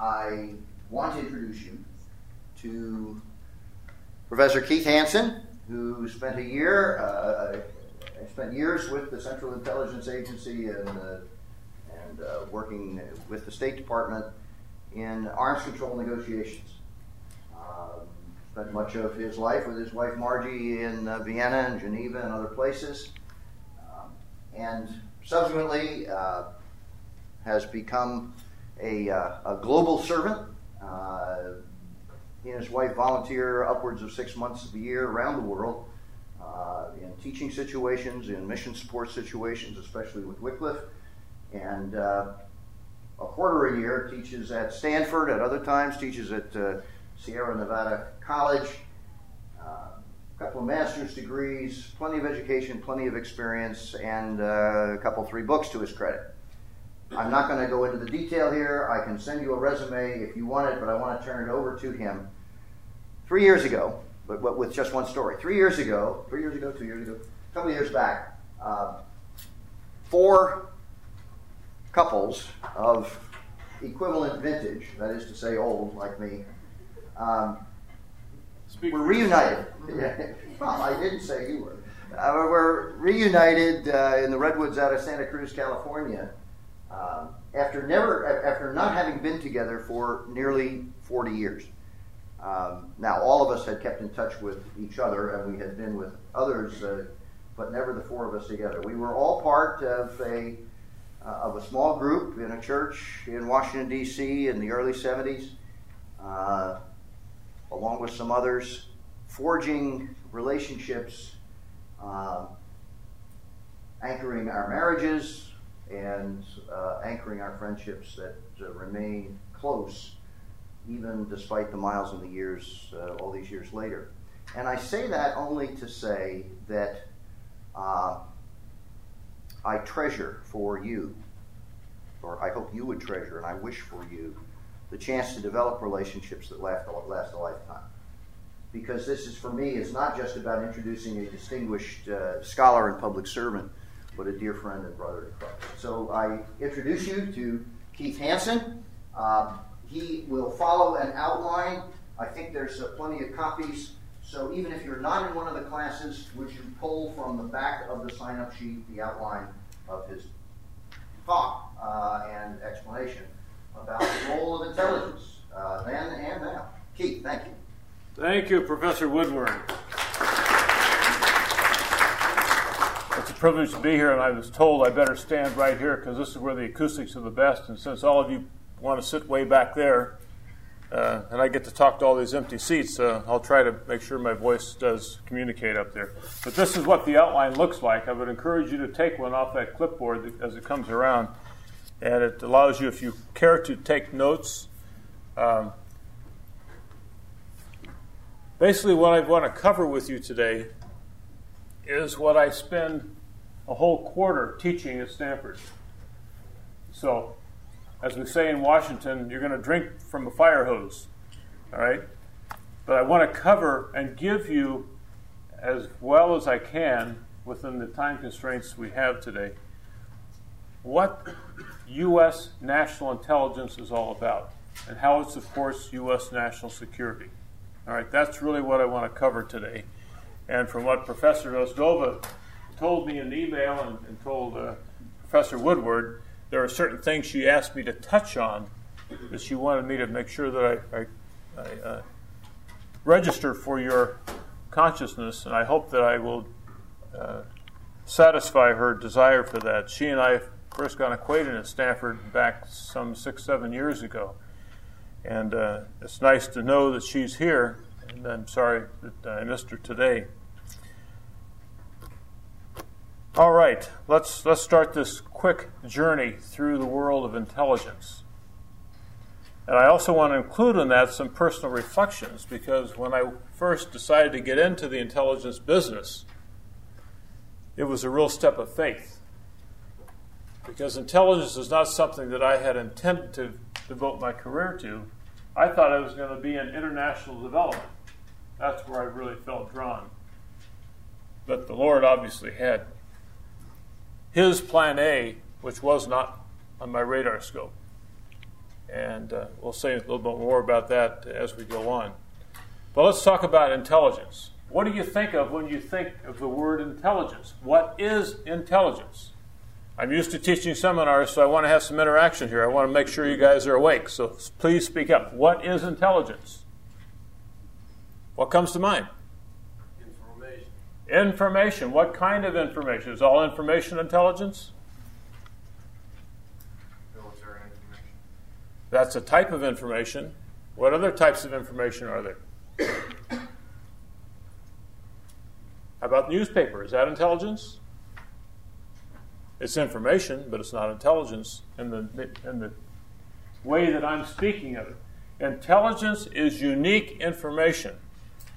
I want to introduce you to Professor Keith Hansen, who spent a year, uh, spent years with the Central Intelligence Agency and, uh, and uh, working with the State Department in arms control negotiations. Um, spent much of his life with his wife Margie in uh, Vienna and Geneva and other places. Um, and subsequently uh, has become a, uh, a global servant. Uh, he and his wife volunteer upwards of six months of the year around the world uh, in teaching situations, in mission support situations, especially with Wycliffe. And uh, a quarter a year teaches at Stanford, at other times teaches at uh, Sierra Nevada College. a couple of master's degrees, plenty of education, plenty of experience, and a couple, three books to his credit. I'm not going to go into the detail here. I can send you a resume if you want it, but I want to turn it over to him. Three years ago, but, but with just one story. Three years ago, three years ago, two years ago, a couple of years back, uh, four couples of equivalent vintage, that is to say, old like me, um, were reunited. well, I didn't say you were. Uh, we're reunited uh, in the redwoods out of Santa Cruz, California, um, after never, after not having been together for nearly 40 years. Um, now, all of us had kept in touch with each other, and we had been with others, uh, but never the four of us together. We were all part of a uh, of a small group in a church in Washington D.C. in the early 70s, uh, along with some others, forging relationships, uh, anchoring our marriages, and uh, anchoring our friendships that uh, remain close, even despite the miles and the years, uh, all these years later. And I say that only to say that uh, I treasure for you, or I hope you would treasure, and I wish for you, the chance to develop relationships that last, last a lifetime. Because this is, for me, is not just about introducing a distinguished uh, scholar and public servant but a dear friend and brother in Christ. So I introduce you to Keith Hansen. Uh, he will follow an outline. I think there's uh, plenty of copies. So even if you're not in one of the classes, would you pull from the back of the sign-up sheet the outline of his talk uh, and explanation about the role of intelligence uh, then and now. Keith, thank you. Thank you, Professor Woodward. Privilege to be here, and I was told I better stand right here because this is where the acoustics are the best. And since all of you want to sit way back there, uh, and I get to talk to all these empty seats, uh, I'll try to make sure my voice does communicate up there. But this is what the outline looks like. I would encourage you to take one off that clipboard as it comes around, and it allows you, if you care to take notes. Um, basically, what I want to cover with you today is what I spend a whole quarter teaching at Stanford. So, as we say in Washington, you're going to drink from a fire hose. All right? But I want to cover and give you, as well as I can, within the time constraints we have today, what U.S. national intelligence is all about and how it supports U.S. national security. All right, that's really what I want to cover today. And from what Professor Ozdova told me in the email and, and told uh, Professor Woodward, there are certain things she asked me to touch on that she wanted me to make sure that I, I, I uh, register for your consciousness, and I hope that I will uh, satisfy her desire for that. She and I first got acquainted at Stanford back some six, seven years ago. And uh, it's nice to know that she's here, and I'm sorry that I missed her today. All right, let's, let's start this quick journey through the world of intelligence. And I also want to include in that some personal reflections because when I first decided to get into the intelligence business, it was a real step of faith. Because intelligence is not something that I had intended to devote my career to. I thought I was going to be in international development. That's where I really felt drawn. But the Lord obviously had his plan A, which was not on my radar scope. And uh, we'll say a little bit more about that as we go on. But let's talk about intelligence. What do you think of when you think of the word intelligence? What is intelligence? I'm used to teaching seminars, so I want to have some interaction here. I want to make sure you guys are awake. So please speak up. What is intelligence? What comes to mind? Information. What kind of information? Is all information intelligence? Military information. That's a type of information. What other types of information are there? How about newspaper? Is that intelligence? It's information, but it's not intelligence in the, in the way that I'm speaking of it. Intelligence is unique information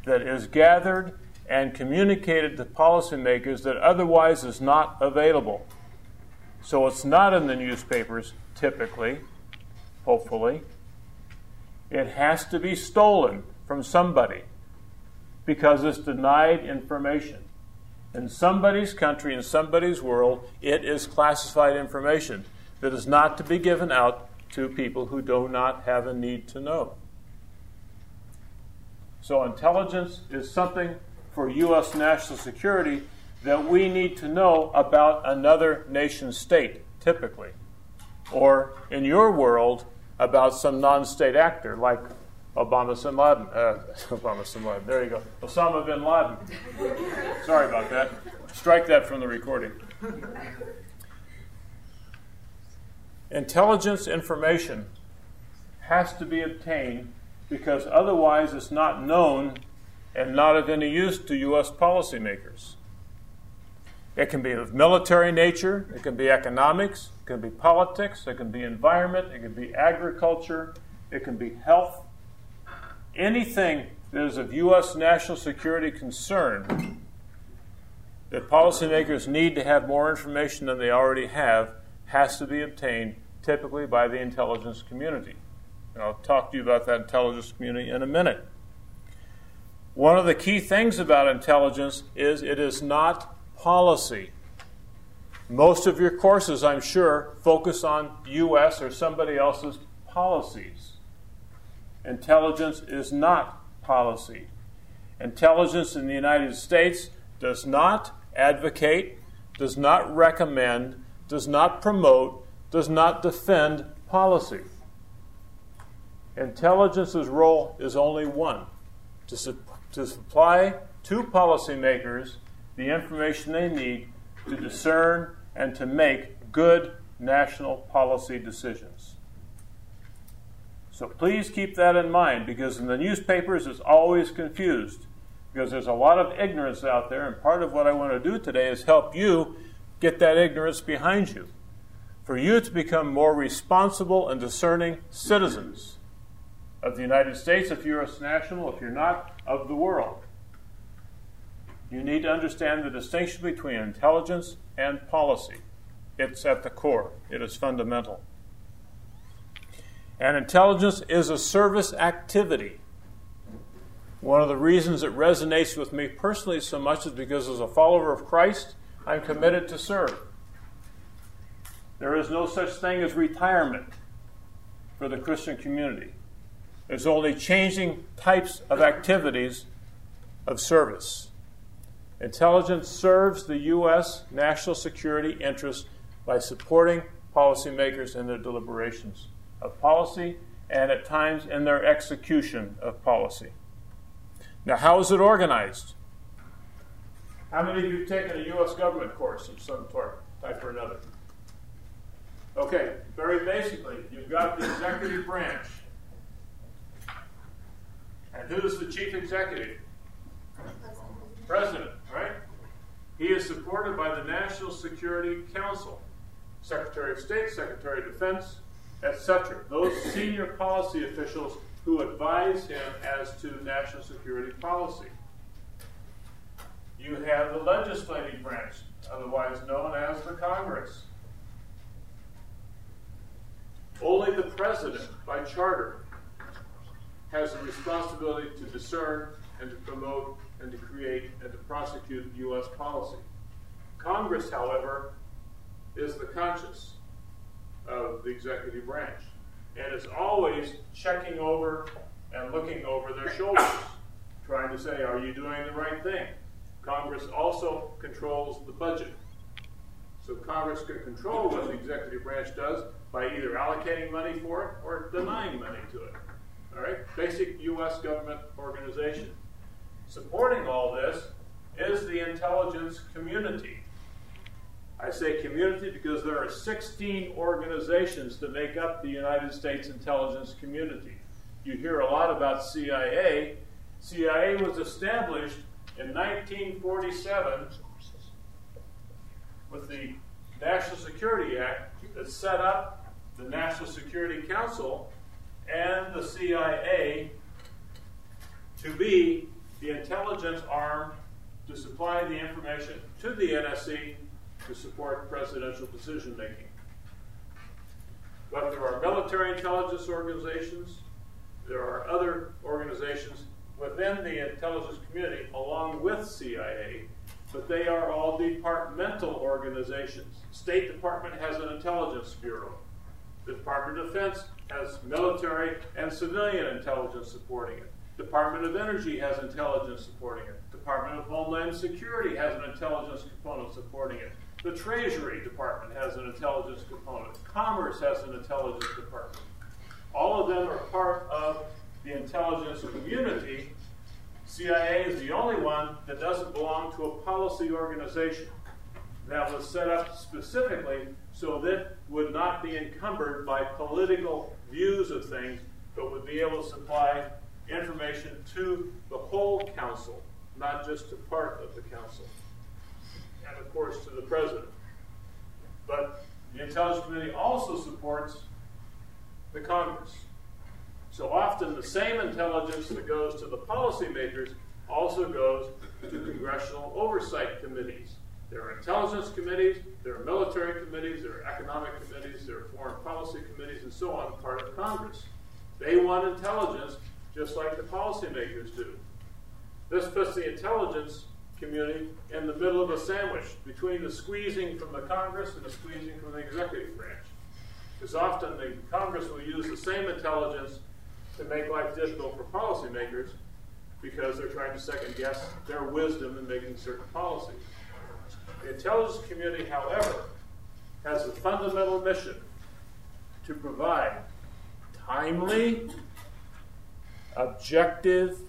that is gathered and communicated to policymakers that otherwise is not available. So it's not in the newspapers typically, hopefully. It has to be stolen from somebody because it's denied information. In somebody's country, in somebody's world, it is classified information that is not to be given out to people who do not have a need to know. So, intelligence is something for U.S. national security that we need to know about another nation state, typically. Or, in your world, about some non state actor like Obama bin Laden. Uh, Obama bin Laden. There you go. Osama bin Laden. Sorry about that. Strike that from the recording. Intelligence information has to be obtained because otherwise it's not known and not of any use to U.S. policymakers. It can be of military nature, it can be economics, it can be politics, it can be environment, it can be agriculture, it can be health, anything that is of U.S. national security concern that policymakers need to have more information than they already have has to be obtained typically by the intelligence community. And I'll talk to you about that intelligence community in a minute. One of the key things about intelligence is it is not policy. Most of your courses, I'm sure, focus on U.S. or somebody else's policies. Intelligence is not policy. Intelligence in the United States does not advocate, does not recommend, does not promote, does not defend policy. Intelligence's role is only one to, su- to supply to policymakers the information they need to discern and to make good national policy decisions. So please keep that in mind because in the newspapers it's always confused because there's a lot of ignorance out there, and part of what I want to do today is help you get that ignorance behind you. For you to become more responsible and discerning citizens of the United States, if you're a national, if you're not, of the world. You need to understand the distinction between intelligence and policy. It's at the core, it is fundamental. And intelligence is a service activity. One of the reasons it resonates with me personally so much is because as a follower of Christ, I'm committed to serve. There is no such thing as retirement for the Christian community. There's only changing types of activities of service. Intelligence serves the U.S. national security interests by supporting policymakers in their deliberations of policy and at times in their execution of policy. Now, how is it organized? How many of you have taken a U.S. government course of some type or another? Okay, very basically, you've got the executive branch. And who's the chief executive? President, right? He is supported by the National Security Council, Secretary of State, Secretary of Defense, etc. Those senior policy officials who advise him as to national security policy. You have the legislative branch, otherwise known as the Congress. Only the president, by charter, has the responsibility to discern and to promote and to create and to prosecute U.S. policy. Congress, however, is the conscience of the executive branch. and is always checking over and looking over their shoulders, trying to say, are you doing the right thing? Congress also controls the budget. So Congress can control what the executive branch does by either allocating money for it or denying money to it. All right? Basic U.S. government organization. Supporting all this is the intelligence community. I say community because there are 16 organizations that make up the United States intelligence community. You hear a lot about CIA. CIA was established in 1947 with the National Security Act that set up the National Security Council and the CIA to be the intelligence arm to supply the information to the NSC to support presidential decision making. But there are military intelligence organizations, there are other organizations within the intelligence community along with CIA, but they are all departmental organizations. State Department has an intelligence bureau. The Department of Defense has military and civilian intelligence supporting it. Department of Energy has intelligence supporting it. Department of Homeland Security has an intelligence component supporting it. The Treasury Department has an intelligence component. Commerce has an intelligence department. All of them are part of the intelligence community. CIA is the only one that doesn't belong to a policy organization that was set up specifically so that would not be encumbered by political views of things, but would be able to supply information to the whole council, not just to part of the council and of course to the president. But the Intelligence Committee also supports the Congress. So often the same intelligence that goes to the policymakers also goes to congressional oversight committees. There are intelligence committees, there are military committees, there are economic committees, there are foreign policy committees, and so on, part of Congress. They want intelligence just like the policymakers do. This puts the intelligence community in the middle of a sandwich between the squeezing from the Congress and the squeezing from the executive branch. Because often the Congress will use the same intelligence to make life difficult for policymakers because they're trying to second guess their wisdom in making certain policies. The intelligence community, however, has a fundamental mission to provide timely, objective,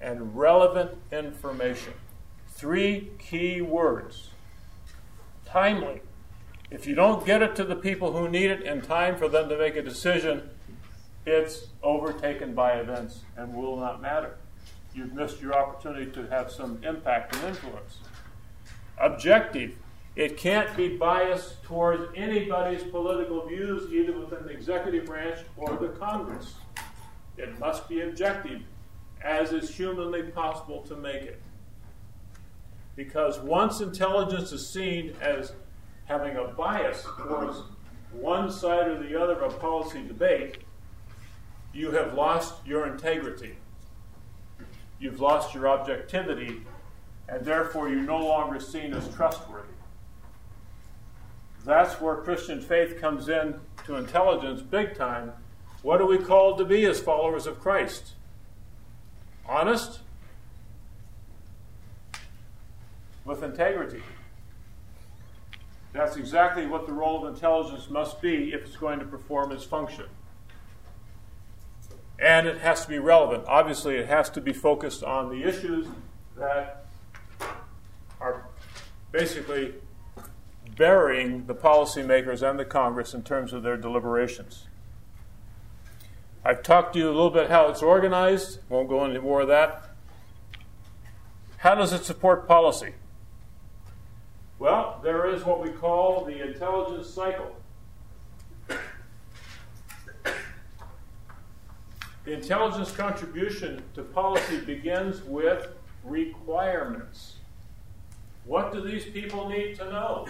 and relevant information three key words timely. If you don't get it to the people who need it in time for them to make a decision, it's overtaken by events and will not matter. You've missed your opportunity to have some impact and influence. Objective. It can't be biased towards anybody's political views, either within the executive branch or the Congress. It must be objective, as is humanly possible to make it. Because once intelligence is seen as having a bias towards one side or the other of a policy debate, you have lost your integrity. You've lost your objectivity, and therefore you're no longer seen as trustworthy. That's where Christian faith comes in to intelligence big time. What are we called to be as followers of Christ? Honest, with integrity. That's exactly what the role of intelligence must be if it's going to perform its function. And it has to be relevant. Obviously, it has to be focused on the issues that basically burying the policymakers and the Congress in terms of their deliberations. I've talked to you a little bit how it's organized, won't go into more of that. How does it support policy? Well, there is what we call the intelligence cycle. The intelligence contribution to policy begins with requirements. What do these people need to know?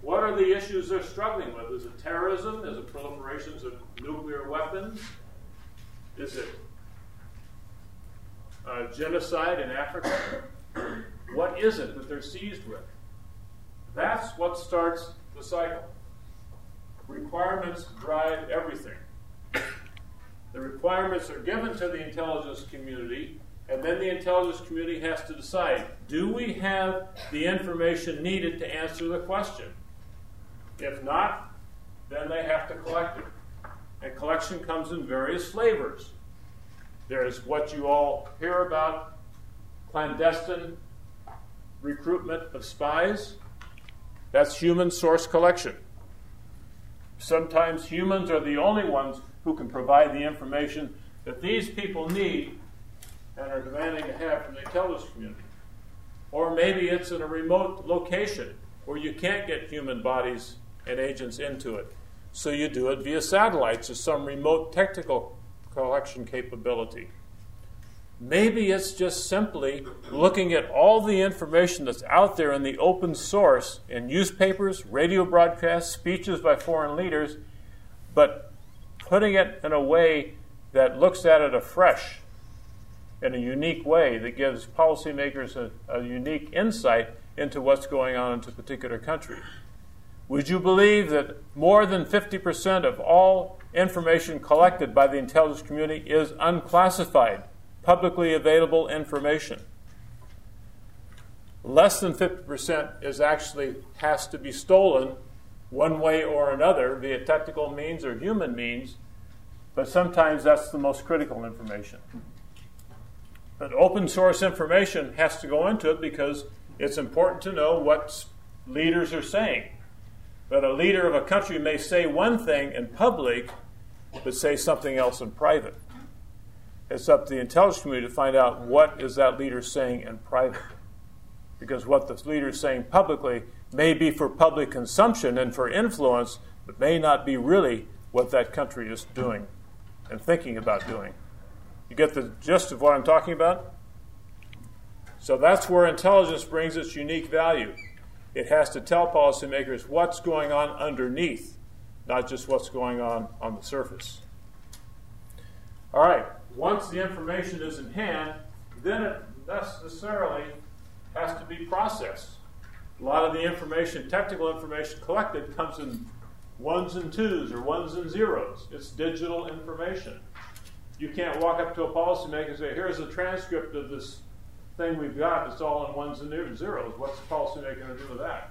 What are the issues they're struggling with? Is it terrorism? Is it proliferations of nuclear weapons? Is it uh, genocide in Africa? What is it that they're seized with? That's what starts the cycle. requirements drive everything. The requirements are given to the intelligence community, and then the intelligence community has to decide do we have the information needed to answer the question? If not, then they have to collect it. And collection comes in various flavors. There's what you all hear about clandestine recruitment of spies. That's human source collection. Sometimes humans are the only ones who can provide the information that these people need and are demanding to have from the intelligence community. Or maybe it's in a remote location where you can't get human bodies and agents into it. So you do it via satellites or some remote technical collection capability. Maybe it's just simply looking at all the information that's out there in the open source in newspapers, radio broadcasts, speeches by foreign leaders, but putting it in a way that looks at it afresh in a unique way that gives policymakers a, a unique insight into what's going on in a particular country. Would you believe that more than 50% of all information collected by the intelligence community is unclassified? publicly available information. Less than 50% is actually has to be stolen one way or another via technical means or human means, but sometimes that's the most critical information. But open source information has to go into it because it's important to know what leaders are saying. But a leader of a country may say one thing in public, but say something else in private. It's up to the intelligence community to find out what is that leader saying in private. Because what the leader is saying publicly may be for public consumption and for influence, but may not be really what that country is doing and thinking about doing. You get the gist of what I'm talking about? So that's where intelligence brings its unique value. It has to tell policymakers what's going on underneath, not just what's going on on the surface. All right, once the information is in hand, then it necessarily has to be processed. A lot of the information, technical information collected, comes in ones and twos or ones and zeros. It's digital information. You can't walk up to a policymaker and say, here's a transcript of this thing we've got. It's all in ones and zeros. What's the policymaker going to do with that?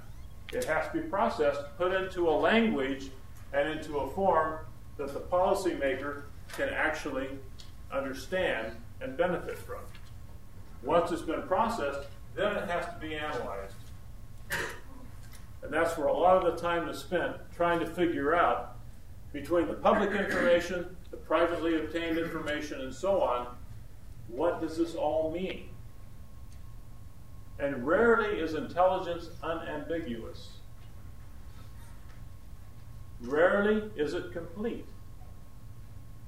It has to be processed, put into a language, and into a form that the policymaker can actually understand, and benefit from. Once it's been processed, then it has to be analyzed. And that's where a lot of the time is spent trying to figure out between the public information, privately obtained information, and so on, what does this all mean? And rarely is intelligence unambiguous. Rarely is it complete.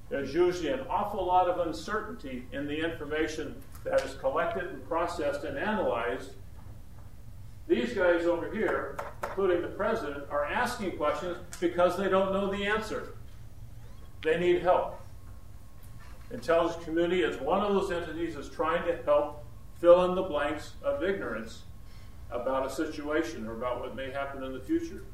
There's usually an awful lot of uncertainty in the information that is collected and processed and analyzed. These guys over here, including the president, are asking questions because they don't know the answer. They need help. Intelligence community is one of those entities that's trying to help fill in the blanks of ignorance about a situation or about what may happen in the future.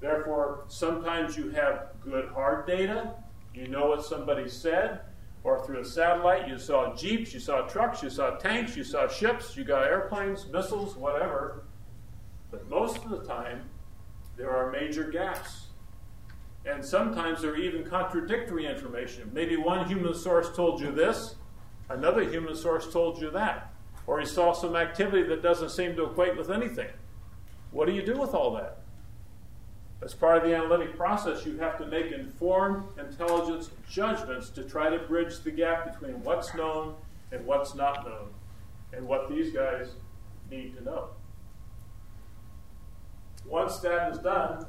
Therefore, sometimes you have good hard data, you know what somebody said, or through a satellite, you saw jeeps, you saw trucks, you saw tanks, you saw ships, you got airplanes, missiles, whatever. But most of the time, there are major gaps. And sometimes there are even contradictory information. Maybe one human source told you this, another human source told you that. Or he saw some activity that doesn't seem to equate with anything. What do you do with all that? As part of the analytic process, you have to make informed intelligence judgments to try to bridge the gap between what's known and what's not known, and what these guys need to know. Once that is done,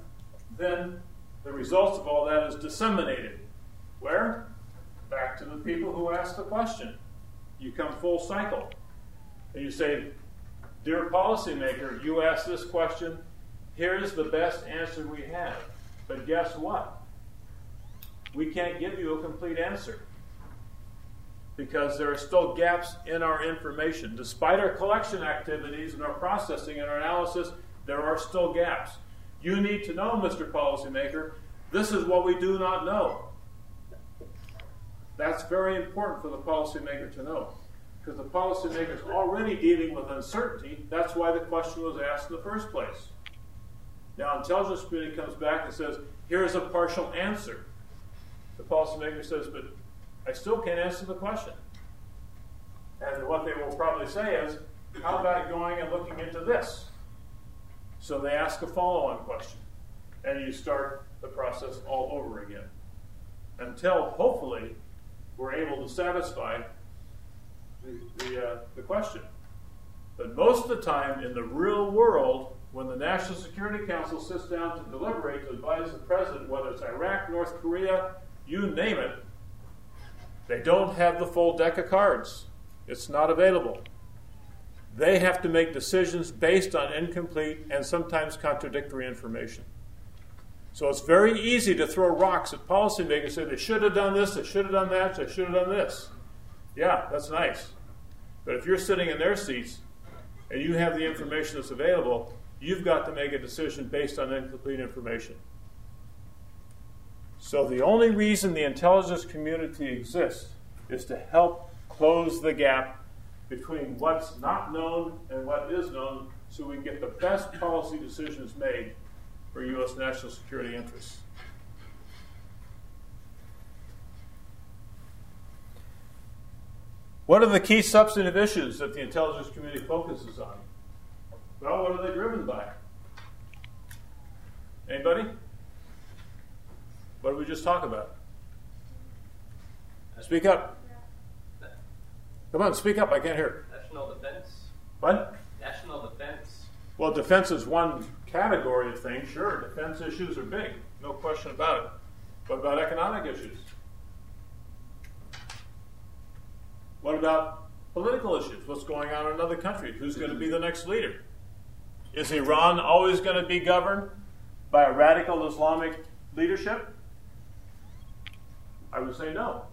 then the results of all that is disseminated. Where? Back to the people who asked the question. You come full cycle. And you say, Dear policymaker, you asked this question, Here's the best answer we have. But guess what? We can't give you a complete answer because there are still gaps in our information. Despite our collection activities and our processing and our analysis, there are still gaps. You need to know, Mr. Policymaker, this is what we do not know. That's very important for the policymaker to know. Because the policymaker is already dealing with uncertainty. That's why the question was asked in the first place. Now, intelligence community comes back and says, here's a partial answer. The policymaker says, but I still can't answer the question. And what they will probably say is, how about going and looking into this? So they ask a follow on question. And you start the process all over again. Until, hopefully, we're able to satisfy the, the, uh, the question. But most of the time, in the real world, when the National Security Council sits down to deliberate to advise the president, whether it's Iraq, North Korea, you name it, they don't have the full deck of cards. It's not available. They have to make decisions based on incomplete and sometimes contradictory information. So it's very easy to throw rocks at policymakers and say they should have done this, they should have done that, they should have done this. Yeah, that's nice. But if you're sitting in their seats and you have the information that's available, you've got to make a decision based on incomplete information. So the only reason the intelligence community exists is to help close the gap between what's not known and what is known so we get the best policy decisions made for U.S. national security interests. What are the key substantive issues that the intelligence community focuses on? Well, what are they driven by? Anybody? What did we just talk about? Speak up. Come on, speak up. I can't hear. National defense. What? National defense. Well, defense is one category of things. Sure, defense issues are big. No question about it. What about economic issues? What about political issues? What's going on in another country? Who's going to be the next leader? Is Iran always going to be governed by a radical Islamic leadership? I would say no.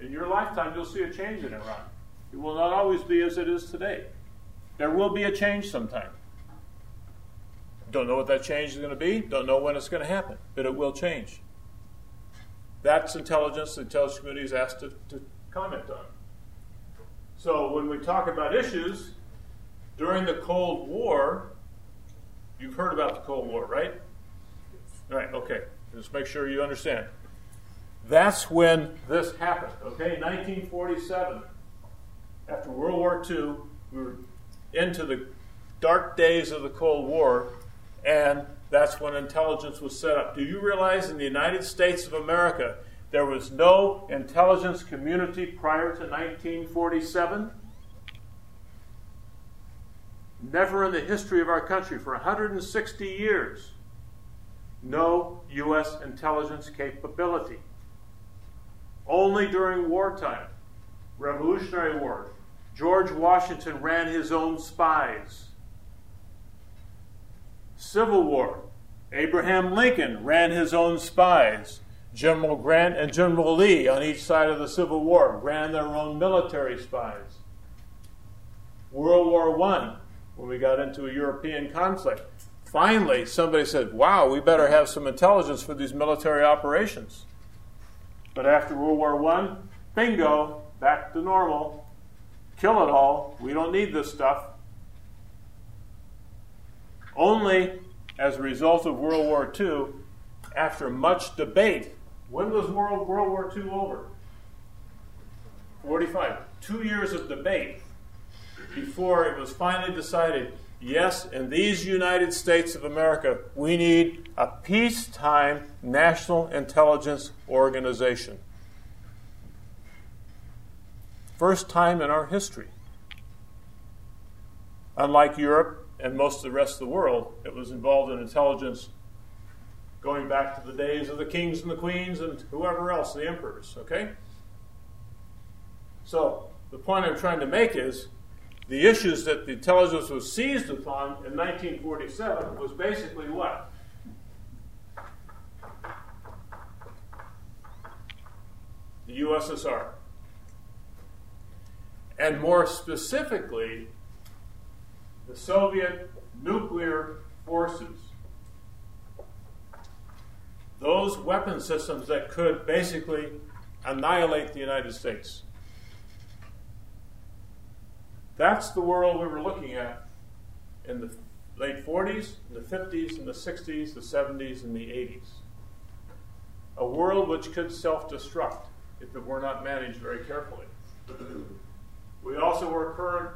In your lifetime, you'll see a change in Iran. It will not always be as it is today. There will be a change sometime. Don't know what that change is going to be, don't know when it's going to happen, but it will change. That's intelligence the intelligence community is asked to, to comment on. So when we talk about issues, during the Cold War, you've heard about the Cold War, right? Right, okay. Just make sure you understand. That's when this happened, okay? 1947. After World War II, we were into the dark days of the Cold War, and that's when intelligence was set up. Do you realize in the United States of America, there was no intelligence community prior to 1947. Never in the history of our country, for 160 years, no U.S. intelligence capability. Only during wartime, Revolutionary War, George Washington ran his own spies. Civil War, Abraham Lincoln ran his own spies. General Grant and General Lee on each side of the Civil War ran their own military spies. World War I, when we got into a European conflict, finally somebody said, Wow, we better have some intelligence for these military operations. But after World War I, bingo, back to normal. Kill it all. We don't need this stuff. Only as a result of World War II, after much debate, when was World, World War II over? 45. Two years of debate before it was finally decided yes, in these United States of America, we need a peacetime national intelligence organization. First time in our history. Unlike Europe and most of the rest of the world, it was involved in intelligence going back to the days of the kings and the queens and whoever else, the emperors, okay? So, the point I'm trying to make is the issues that the intelligence was seized upon in 1947 was basically what? The USSR. And more specifically, the Soviet nuclear forces those weapon systems that could basically annihilate the United States. That's the world we were looking at in the late 40s, the 50s, and the 60s, the 70s, and the 80s. A world which could self destruct if it were not managed very carefully. We also were current,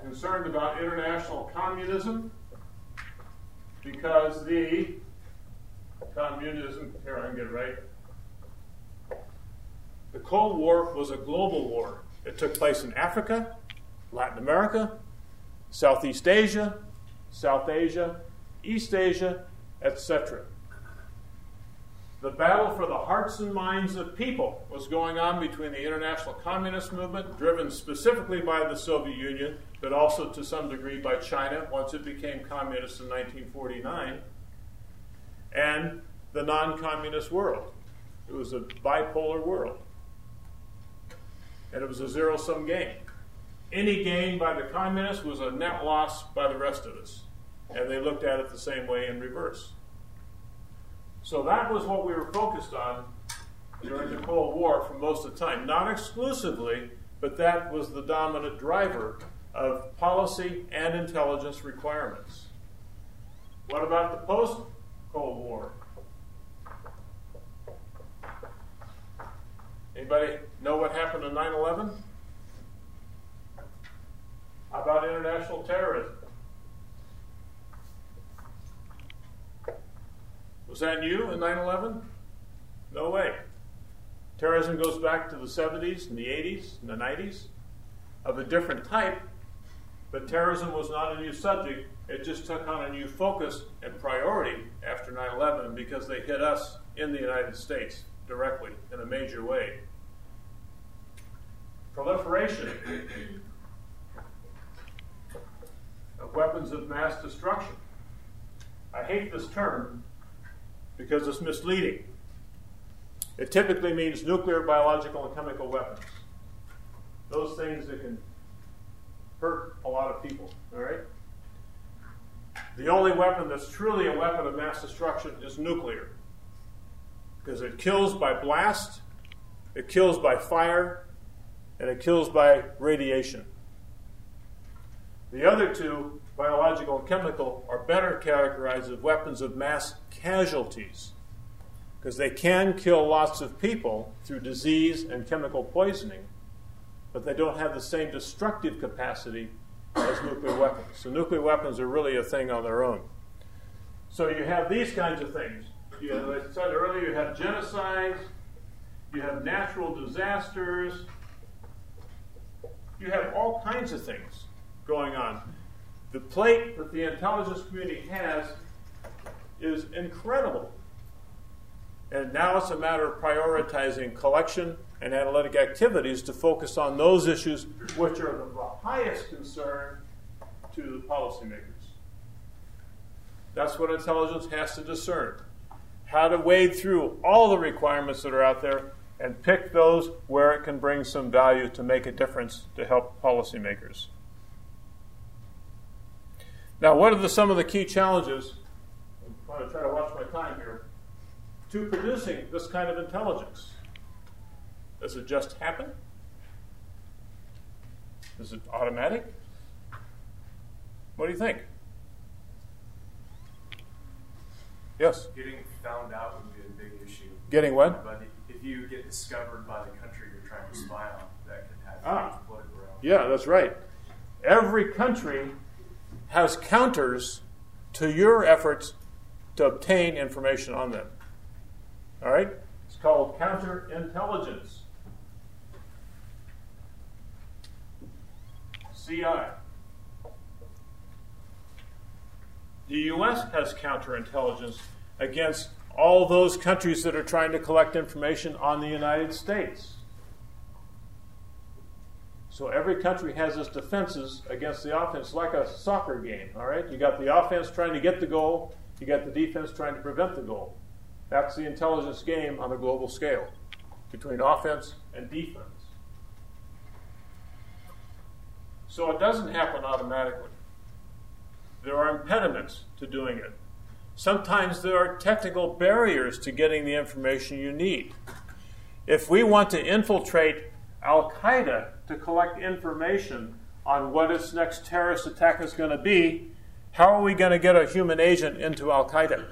concerned about international communism because the communism, here I can get it right. The Cold War was a global war. It took place in Africa, Latin America, Southeast Asia, South Asia, East Asia, etc. The battle for the hearts and minds of people was going on between the international communist movement, driven specifically by the Soviet Union, but also to some degree by China once it became communist in 1949, and the non communist world. It was a bipolar world. And it was a zero sum game. Any gain by the communists was a net loss by the rest of us. And they looked at it the same way in reverse. So that was what we were focused on during the Cold War for most of the time. Not exclusively, but that was the dominant driver of policy and intelligence requirements. What about the post Cold War? Anybody know what happened in 9 11? How about international terrorism? Was that new in 9 11? No way. Terrorism goes back to the 70s and the 80s and the 90s of a different type, but terrorism was not a new subject. It just took on a new focus and priority after 9 11 because they hit us in the United States directly in a major way. Proliferation of weapons of mass destruction. I hate this term because it's misleading. It typically means nuclear, biological, and chemical weapons. Those things that can hurt a lot of people, all right? The only weapon that's truly a weapon of mass destruction is nuclear. Because it kills by blast, it kills by fire, and it kills by radiation. The other two, biological and chemical, are better characterized as weapons of mass casualties because they can kill lots of people through disease and chemical poisoning, but they don't have the same destructive capacity as nuclear weapons. So, nuclear weapons are really a thing on their own. So, you have these kinds of things. You, as I said earlier, you have genocides, you have natural disasters, you have all kinds of things going on. The plate that the intelligence community has is incredible. And now it's a matter of prioritizing collection and analytic activities to focus on those issues which are of the highest concern to the policymakers. That's what intelligence has to discern. How to wade through all the requirements that are out there and pick those where it can bring some value to make a difference to help policymakers. Now, what are the, some of the key challenges? I'm going to try to watch my time here. To producing this kind of intelligence. Does it just happen? Is it automatic? What do you think? Yes? Getting found out would be a big issue. Getting what? But if you get discovered by the country you're trying to spy on, that could have Ah. huge political ramifications. Yeah, that's right. Every country has counters to your efforts to obtain information on them. All right? It's called counterintelligence. CI. The U.S. has counterintelligence against all those countries that are trying to collect information on the United States. So every country has its defenses against the offense, like a soccer game. All right, you got the offense trying to get the goal, you got the defense trying to prevent the goal. That's the intelligence game on a global scale between offense and defense. So it doesn't happen automatically. There are impediments to doing it. Sometimes there are technical barriers to getting the information you need. If we want to infiltrate Al Qaeda to collect information on what its next terrorist attack is going to be, how are we going to get a human agent into Al Qaeda?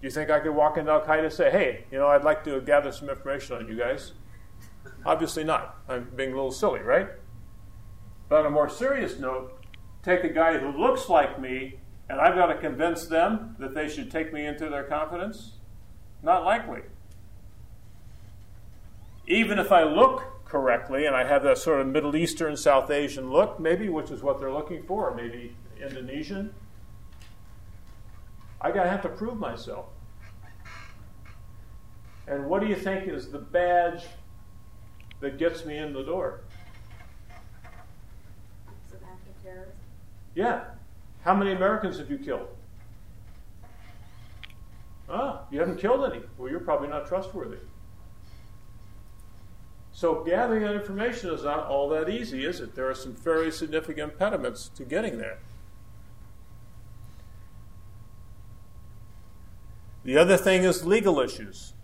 Do you think I could walk into Al Qaeda and say, hey, you know, I'd like to gather some information on you guys? Obviously not. I'm being a little silly, right? But on a more serious note, take a guy who looks like me and I've got to convince them that they should take me into their confidence? Not likely. Even if I look correctly and I have that sort of Middle Eastern, South Asian look, maybe, which is what they're looking for, maybe Indonesian, I gotta have to prove myself. And what do you think is the badge that gets me in the door? It's an act of. Yeah. How many Americans have you killed? Ah, you haven't killed any. Well, you're probably not trustworthy. So gathering that information is not all that easy, is it? There are some very significant impediments to getting there. The other thing is legal issues.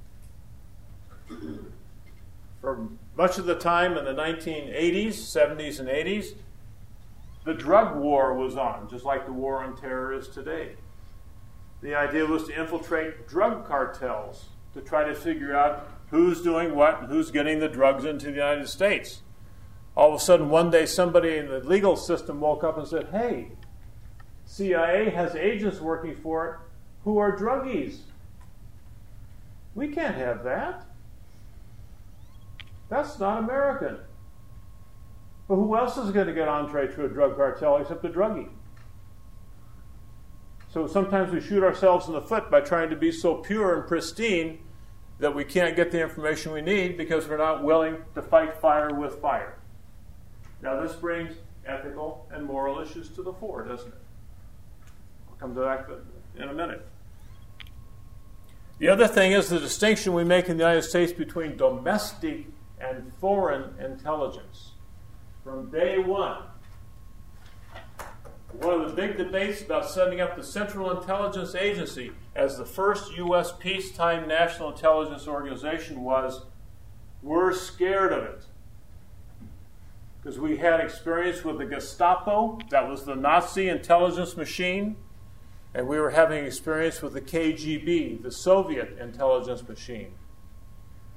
For much of the time in the 1980s, 70s, and 80s, the drug war was on, just like the war on terror is today. The idea was to infiltrate drug cartels to try to figure out who's doing what and who's getting the drugs into the United States. All of a sudden, one day, somebody in the legal system woke up and said, Hey, CIA has agents working for it who are druggies. We can't have that. That's not American. But who else is going to get entree to a drug cartel except a druggie? So sometimes we shoot ourselves in the foot by trying to be so pure and pristine that we can't get the information we need because we're not willing to fight fire with fire. Now, this brings ethical and moral issues to the fore, doesn't it? I'll come to that in a minute. The other thing is the distinction we make in the United States between domestic and foreign intelligence. From day one, one of the big debates about setting up the Central Intelligence Agency as the first U.S. peacetime national intelligence organization was we're scared of it. Because we had experience with the Gestapo, that was the Nazi intelligence machine, and we were having experience with the KGB, the Soviet intelligence machine.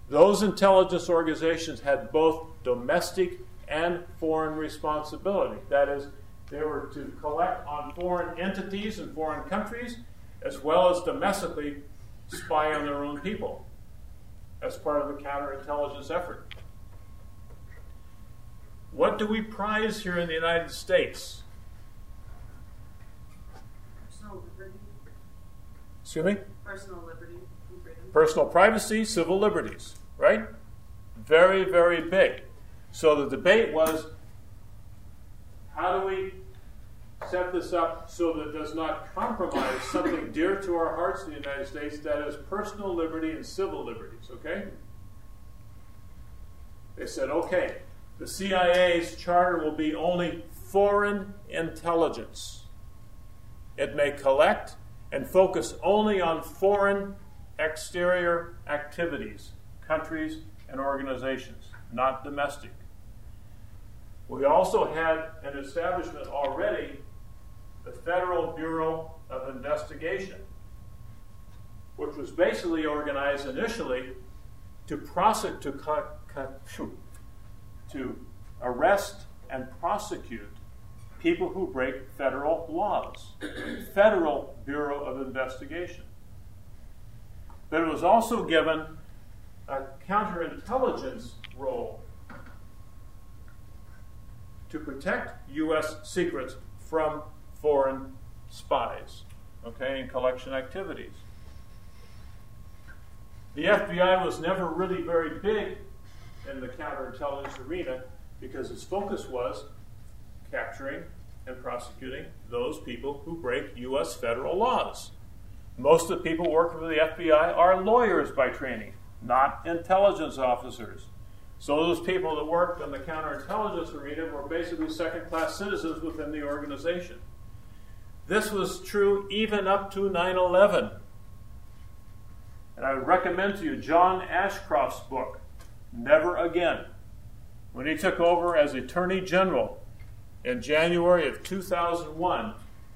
Those intelligence organizations had both domestic and foreign responsibility. That is, they were to collect on foreign entities and foreign countries, as well as domestically spy on their own people as part of the counterintelligence effort. What do we prize here in the United States? Personal liberty. Excuse me? Personal liberty freedom. Personal privacy, civil liberties, right? Very, very big. So the debate was how do we set this up so that it does not compromise something dear to our hearts in the United States that is personal liberty and civil liberties, okay? They said, okay, the CIA's charter will be only foreign intelligence. It may collect and focus only on foreign exterior activities, countries, and organizations, not domestic. We also had an establishment already, the Federal Bureau of Investigation, which was basically organized initially to prosecute, to, to arrest and prosecute people who break federal laws. Federal Bureau of Investigation. But it was also given a counterintelligence role to protect U.S. secrets from foreign spies, okay, and collection activities. The FBI was never really very big in the counterintelligence arena because its focus was capturing and prosecuting those people who break U.S. federal laws. Most of the people working for the FBI are lawyers by training, not intelligence officers. So those people that worked in the counterintelligence arena were basically second class citizens within the organization. This was true even up to 9 11. And I would recommend to you John Ashcroft's book, Never Again. When he took over as Attorney General in January of 2001,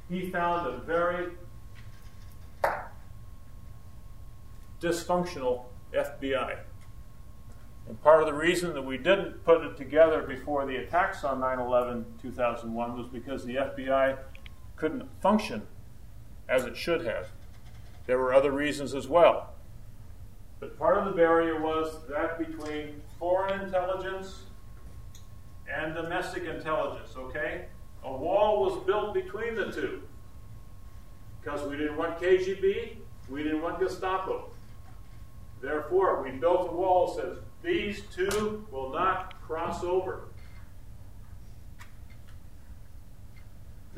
he found a very dysfunctional FBI. And part of the reason that we didn't put it together before the attacks on 9 11 2001 was because the FBI couldn't function as it should have. There were other reasons as well. But part of the barrier was that between foreign intelligence and domestic intelligence, okay? A wall was built between the two. Because we didn't want KGB, we didn't want Gestapo. Therefore, we built a wall that says these two will not cross over.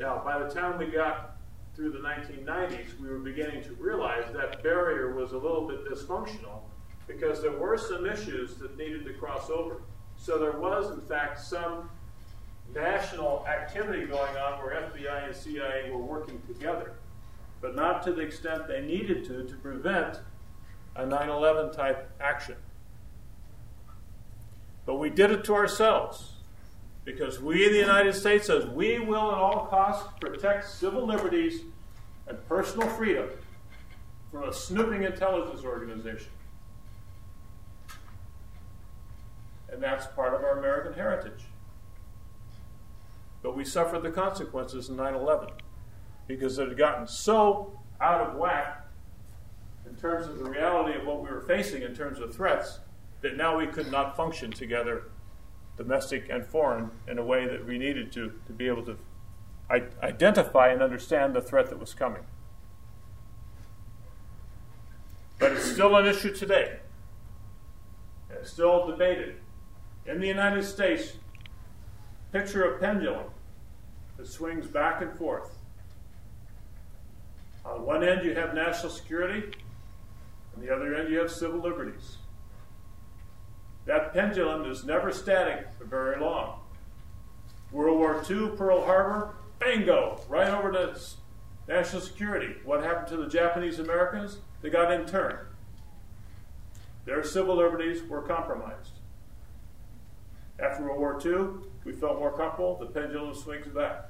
Now, by the time we got through the 1990s, we were beginning to realize that barrier was a little bit dysfunctional because there were some issues that needed to cross over. So there was, in fact, some national activity going on where FBI and CIA were working together, but not to the extent they needed to to prevent a 9 11 type action. But we did it to ourselves because we in the United States says we will at all costs protect civil liberties and personal freedom from a snooping intelligence organization. And that's part of our American heritage. But we suffered the consequences in 9 11 because it had gotten so out of whack in terms of the reality of what we were facing in terms of threats that now we could not function together, domestic and foreign, in a way that we needed to to be able to identify and understand the threat that was coming. But it's still an issue today. It's still debated. In the United States, picture a pendulum that swings back and forth. On one end, you have national security, on the other end, you have civil liberties. That pendulum is never static for very long. World War II, Pearl Harbor, bingo, right over to national security. What happened to the Japanese Americans? They got interned. Their civil liberties were compromised. After World War II, we felt more comfortable, the pendulum swings back.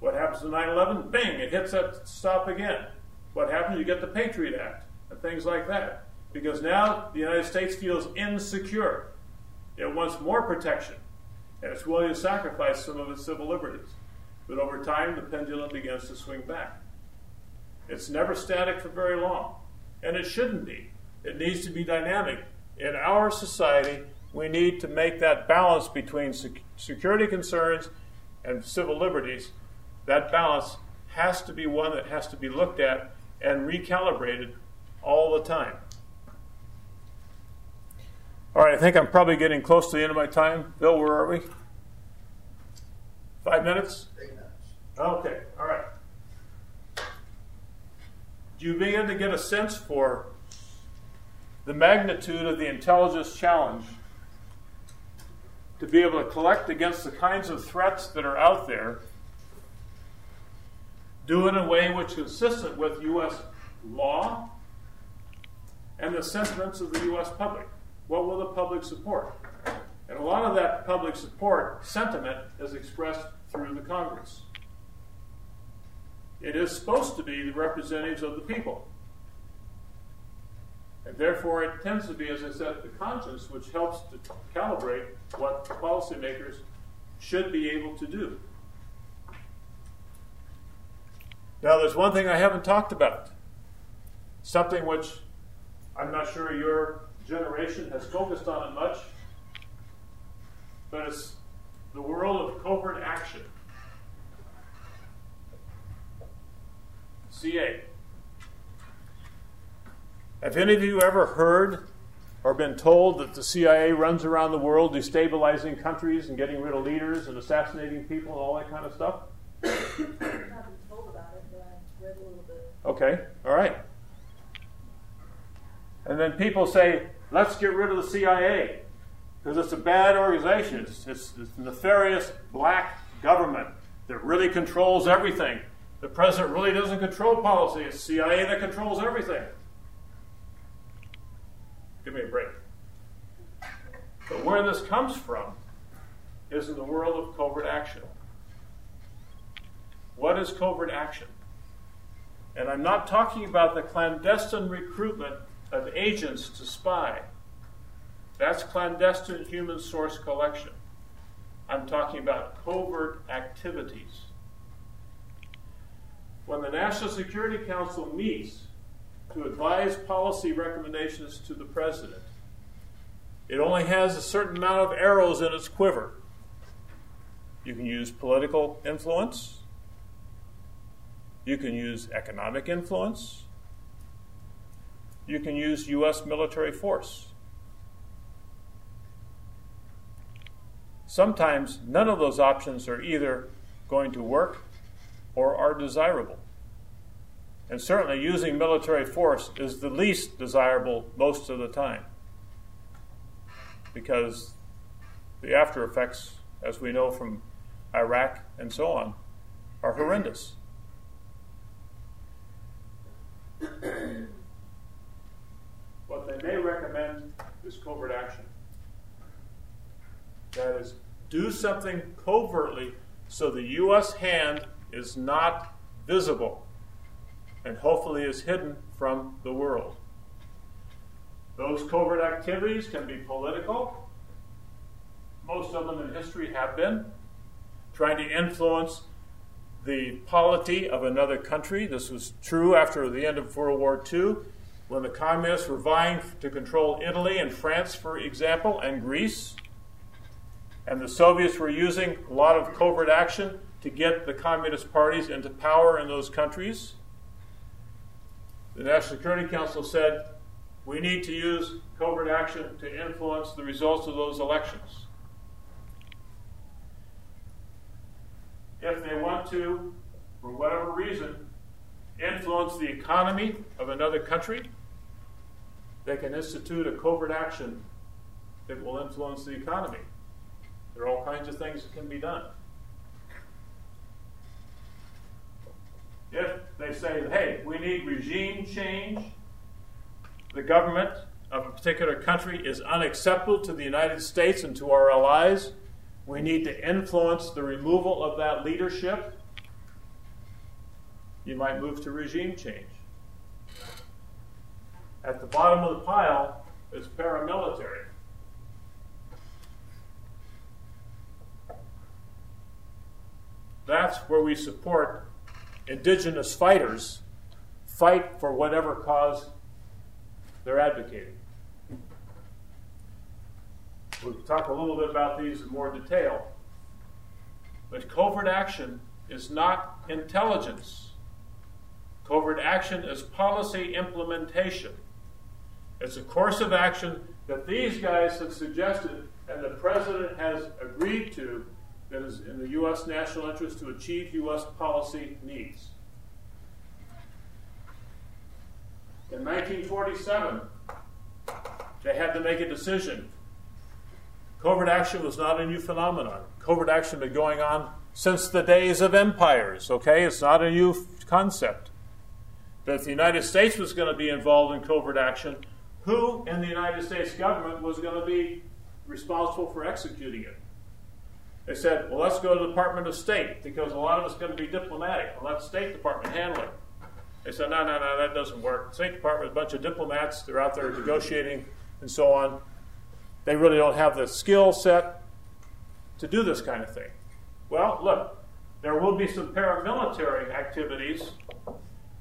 What happens to 9 11? Bing, it hits that stop again. What happens? You get the Patriot Act and things like that. Because now the United States feels insecure. It wants more protection, and it's willing to sacrifice some of its civil liberties. But over time, the pendulum begins to swing back. It's never static for very long, and it shouldn't be. It needs to be dynamic. In our society, we need to make that balance between sec- security concerns and civil liberties. That balance has to be one that has to be looked at and recalibrated all the time. All right, I think I'm probably getting close to the end of my time. Bill, where are we? Five minutes? Eight minutes. Okay, all right. Do you begin to get a sense for the magnitude of the intelligence challenge to be able to collect against the kinds of threats that are out there, do it in a way which is consistent with U.S. law and the sentiments of the U.S. public. What will the public support? And a lot of that public support sentiment is expressed through the Congress. It is supposed to be the representatives of the people. And therefore, it tends to be, as I said, the conscience which helps to calibrate what policymakers should be able to do. Now, there's one thing I haven't talked about, something which I'm not sure your generation has focused on it much, but it's the world of covert action. CA. Have any of you ever heard or been told that the CIA runs around the world destabilizing countries and getting rid of leaders and assassinating people and all that kind of stuff? I haven't told about it, but I read a little bit. Okay, all right. And then people say, let's get rid of the CIA. because it's a bad organization. It's, it's, it's nefarious black government that really controls everything. The president really doesn't control policy. It's CIA that controls everything. Give me a break. But where this comes from is in the world of covert action. What is covert action? And I'm not talking about the clandestine recruitment of agents to spy. That's clandestine human source collection. I'm talking about covert activities. When the National Security Council meets to advise policy recommendations to the president, it only has a certain amount of arrows in its quiver. You can use political influence, you can use economic influence, you can use U.S. military force. Sometimes none of those options are either going to work or are desirable. And certainly using military force is the least desirable most of the time because the after effects, as we know from Iraq and so on, are horrendous. May recommend is covert action. That is, do something covertly so the U.S. hand is not visible and hopefully is hidden from the world. Those covert activities can be political. Most of them in history have been. Trying to influence the polity of another country. This was true after the end of World War II, when the communists were vying to control Italy and France, for example, and Greece. And the Soviets were using a lot of covert action to get the communist parties into power in those countries. The National Security Council said we need to use covert action to influence the results of those elections. If they want to, for whatever reason, influence the economy of another country, they can institute a covert action that will influence the economy. There are all kinds of things that can be done. If they say, hey, we need regime change, the government of a particular country is unacceptable to the United States and to our allies, we need to influence the removal of that leadership. You might move to regime change. At the bottom of the pile is paramilitary. That's where we support indigenous fighters fight for whatever cause they're advocating. We'll talk a little bit about these in more detail. But covert action is not intelligence. Covert action is policy implementation. It's a course of action that these guys have suggested and the president has agreed to that is in the U.S. national interest to achieve U.S. policy needs. In 1947, they had to make a decision. Covert action was not a new phenomenon. Covert action had been going on since the days of empires, okay? It's not a new concept. If the United States was going to be involved in covert action, who in the United States government was going to be responsible for executing it? They said, well, let's go to the Department of State because a lot of it's going to be diplomatic. Well, let the State Department handle it. They said, no, no, no, that doesn't work. The State Department, is a bunch of diplomats, they're out there negotiating and so on. They really don't have the skill set to do this kind of thing. Well, look, there will be some paramilitary activities,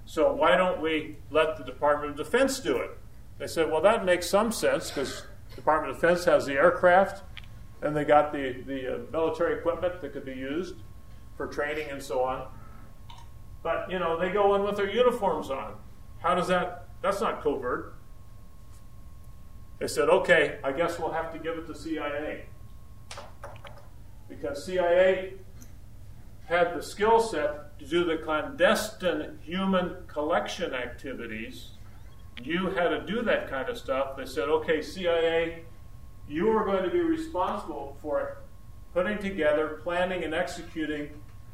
so why don't we let the Department of Defense do it? They said, well, that makes some sense because Department of Defense has the aircraft and they got the, the uh, military equipment that could be used for training and so on. But, you know, they go in with their uniforms on. How does that, that's not covert. They said, okay, I guess we'll have to give it to CIA. Because CIA had the skill set to do the clandestine human collection activities. You had to do that kind of stuff. They said, okay, CIA, you are going to be responsible for putting together, planning, and executing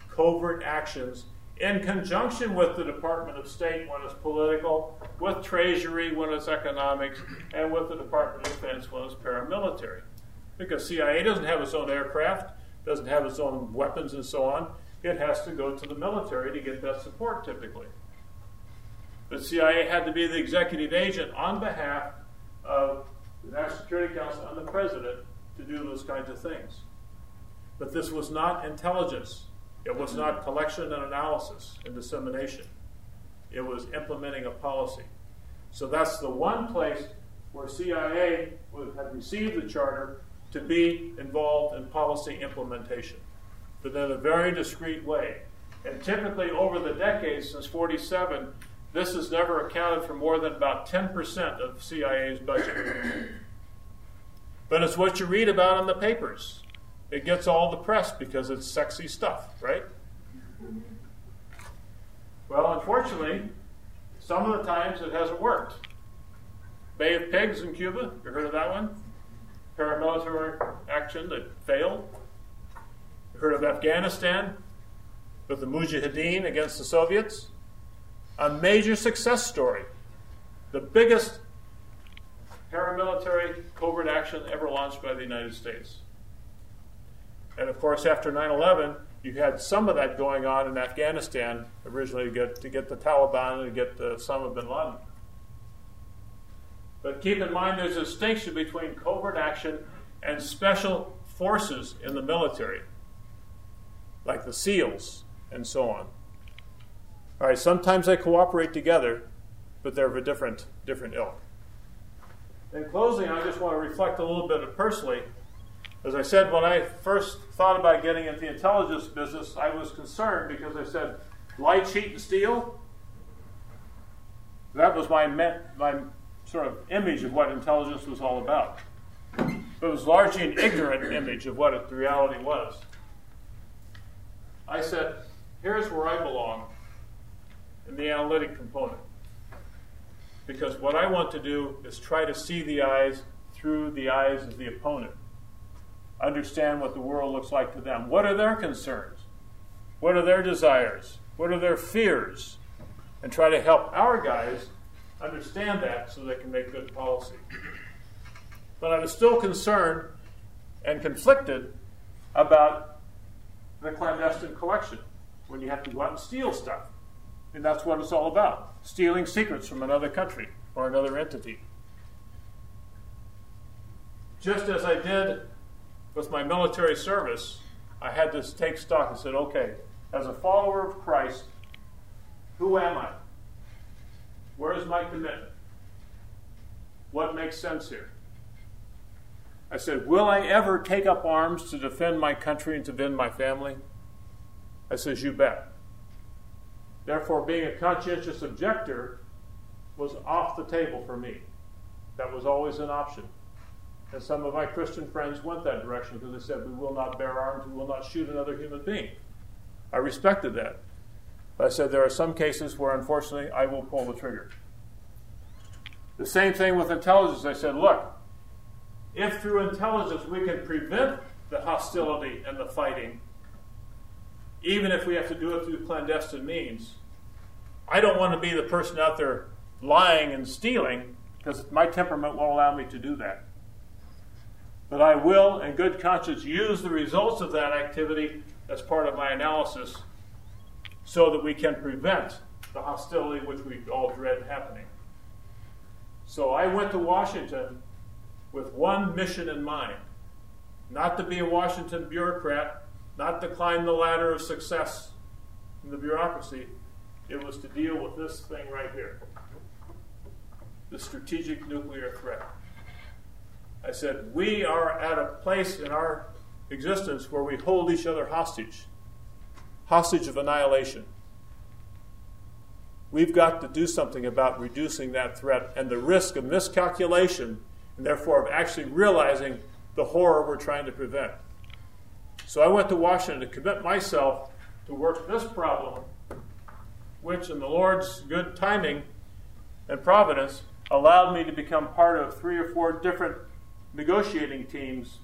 covert actions in conjunction with the Department of State when it's political, with Treasury when it's economics, and with the Department of Defense when it's paramilitary. Because CIA doesn't have its own aircraft, doesn't have its own weapons, and so on. It has to go to the military to get that support typically. The CIA had to be the executive agent on behalf of the National Security Council and the President to do those kinds of things. But this was not intelligence. It was not collection and analysis and dissemination. It was implementing a policy. So that's the one place where CIA would have received the charter to be involved in policy implementation, but in a very discreet way. And typically, over the decades since 47, this has never accounted for more than about 10% of CIA's budget. But it's what you read about in the papers. It gets all the press because it's sexy stuff, right? Well, unfortunately, some of the times it hasn't worked. Bay of Pigs in Cuba, you heard of that one? Paramilitary action that failed. You heard of Afghanistan with the Mujahideen against the Soviets? A major success story. The biggest paramilitary covert action ever launched by the United States. And of course, after 9 11, you had some of that going on in Afghanistan originally to get, to get the Taliban and to get uh, Osama bin Laden. But keep in mind there's a distinction between covert action and special forces in the military, like the SEALs and so on. All right, sometimes they cooperate together, but they're of a different, different ilk. In closing, I just want to reflect a little bit personally as I said, when I first thought about getting into the intelligence business, I was concerned because I said, lie, cheat, and steal. That was my, my sort of image of what intelligence was all about. It was largely an ignorant image of what the reality was. I said, here's where I belong in the analytic component. Because what I want to do is try to see the eyes through the eyes of the opponent understand what the world looks like to them. What are their concerns? What are their desires? What are their fears? And try to help our guys understand that so they can make good policy. But I was still concerned and conflicted about the clandestine collection when you have to go out and steal stuff. And that's what it's all about stealing secrets from another country or another entity. Just as I did with my military service, I had to take stock and said, okay, as a follower of Christ, who am I? Where is my commitment? What makes sense here? I said, Will I ever take up arms to defend my country and to defend my family? I says, You bet. Therefore, being a conscientious objector was off the table for me. That was always an option. And some of my Christian friends went that direction because they said, We will not bear arms, we will not shoot another human being. I respected that. But I said, There are some cases where, unfortunately, I will pull the trigger. The same thing with intelligence. I said, Look, if through intelligence we can prevent the hostility and the fighting, even if we have to do it through clandestine means, I don't want to be the person out there lying and stealing because my temperament won't allow me to do that. But I will, in good conscience, use the results of that activity as part of my analysis so that we can prevent the hostility which we all dread happening. So I went to Washington with one mission in mind not to be a Washington bureaucrat, not to climb the ladder of success in the bureaucracy. It was to deal with this thing right here the strategic nuclear threat. I said, We are at a place in our existence where we hold each other hostage, hostage of annihilation. We've got to do something about reducing that threat and the risk of miscalculation, and therefore of actually realizing the horror we're trying to prevent. So I went to Washington to commit myself to work this problem, which, in the Lord's good timing and providence, allowed me to become part of three or four different negotiating teams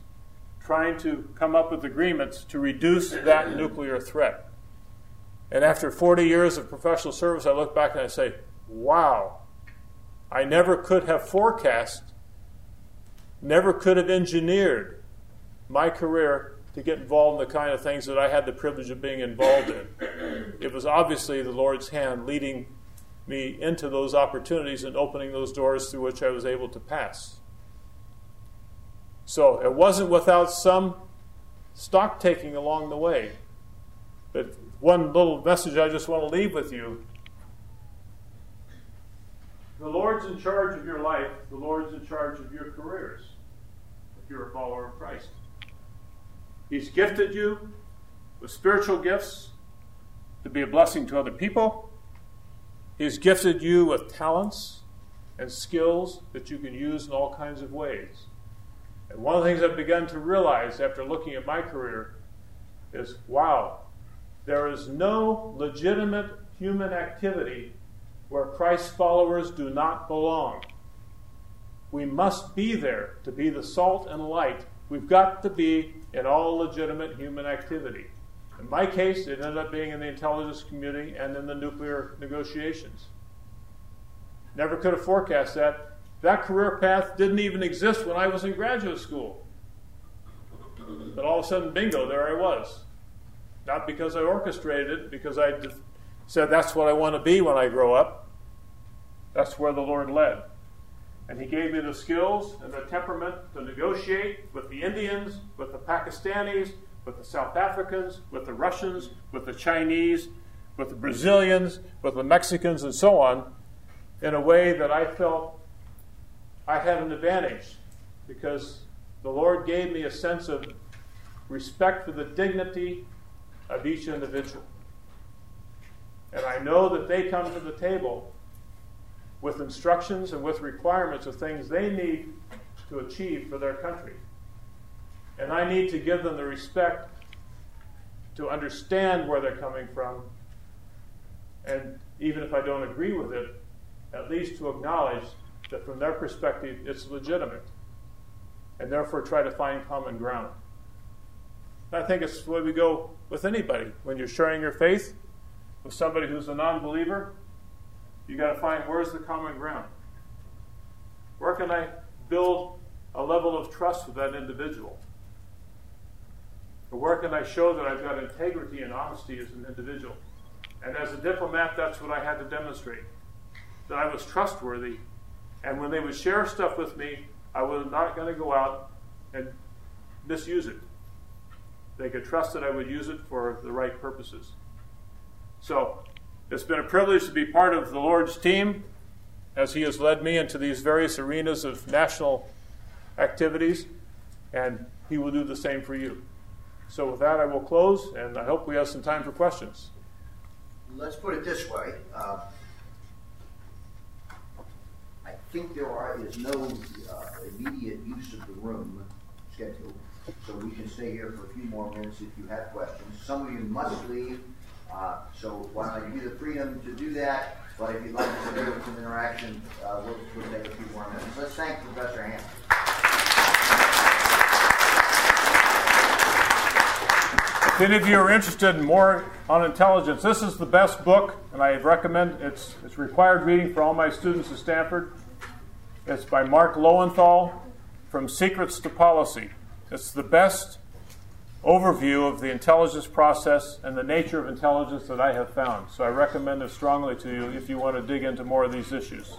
trying to come up with agreements to reduce that nuclear threat. And after 40 years of professional service, I look back and I say, wow, I never could have forecast, never could have engineered my career to get involved in the kind of things that I had the privilege of being involved in. It was obviously the Lord's hand leading me into those opportunities and opening those doors through which I was able to pass. So it wasn't without some stock taking along the way. But one little message I just want to leave with you the Lord's in charge of your life, the Lord's in charge of your careers if you're a follower of Christ. He's gifted you with spiritual gifts to be a blessing to other people. He's gifted you with talents and skills that you can use in all kinds of ways. And one of the things I've begun to realize after looking at my career is wow, there is no legitimate human activity where Christ's followers do not belong. We must be there to be the salt and light. We've got to be in all legitimate human activity. In my case, it ended up being in the intelligence community and in the nuclear negotiations. Never could have forecast that. That career path didn't even exist when I was in graduate school. But all of a sudden, bingo, there I was. Not because I orchestrated it, because I said that's what I want to be when I grow up. That's where the Lord led. And He gave me the skills and the temperament to negotiate with the Indians, with the Pakistanis, with the South Africans, with the Russians, with the Chinese, with the Brazilians, with the Mexicans, and so on, in a way that I felt I had an advantage because the Lord gave me a sense of respect for the dignity of each individual. And I know that they come to the table with instructions and with requirements of things they need to achieve for their country. And I need to give them the respect to understand where they're coming from, and even if I don't agree with it, at least to acknowledge that from their perspective it's legitimate, and therefore try to find common ground. I think it's the way we go with anybody. When you're sharing your faith with somebody who's a non believer, you got to find where's the common ground. Where can I build a level of trust with that individual? Where can I show that I've got integrity and honesty as an individual? And as a diplomat, that's what I had to demonstrate that I was trustworthy. And when they would share stuff with me, I was not going to go out and misuse it. They could trust that I would use it for the right purposes. So, it's been a privilege to be part of the Lord's team as He has led me into these various arenas of national activities, and He will do the same for you. So, with that, I will close, and I hope we have some time for questions. Let's put it this way. Uh, I think there are, is no uh, immediate use of the room scheduled, so we can stay here for a few more minutes if you have questions. Some of you must leave. Uh, so why don't I give you the freedom to do that? But if you'd like to stay with some interaction, uh, we'll, we'll take a few more minutes. Let's thank Professor Hanson. If any of you are interested in more on intelligence, this is the best book, and I recommend it's it's required reading for all my students at Stanford. It's by Mark Lowenthal, From Secrets to Policy. It's the best overview of the intelligence process and the nature of intelligence that I have found. So I recommend it strongly to you if you want to dig into more of these issues.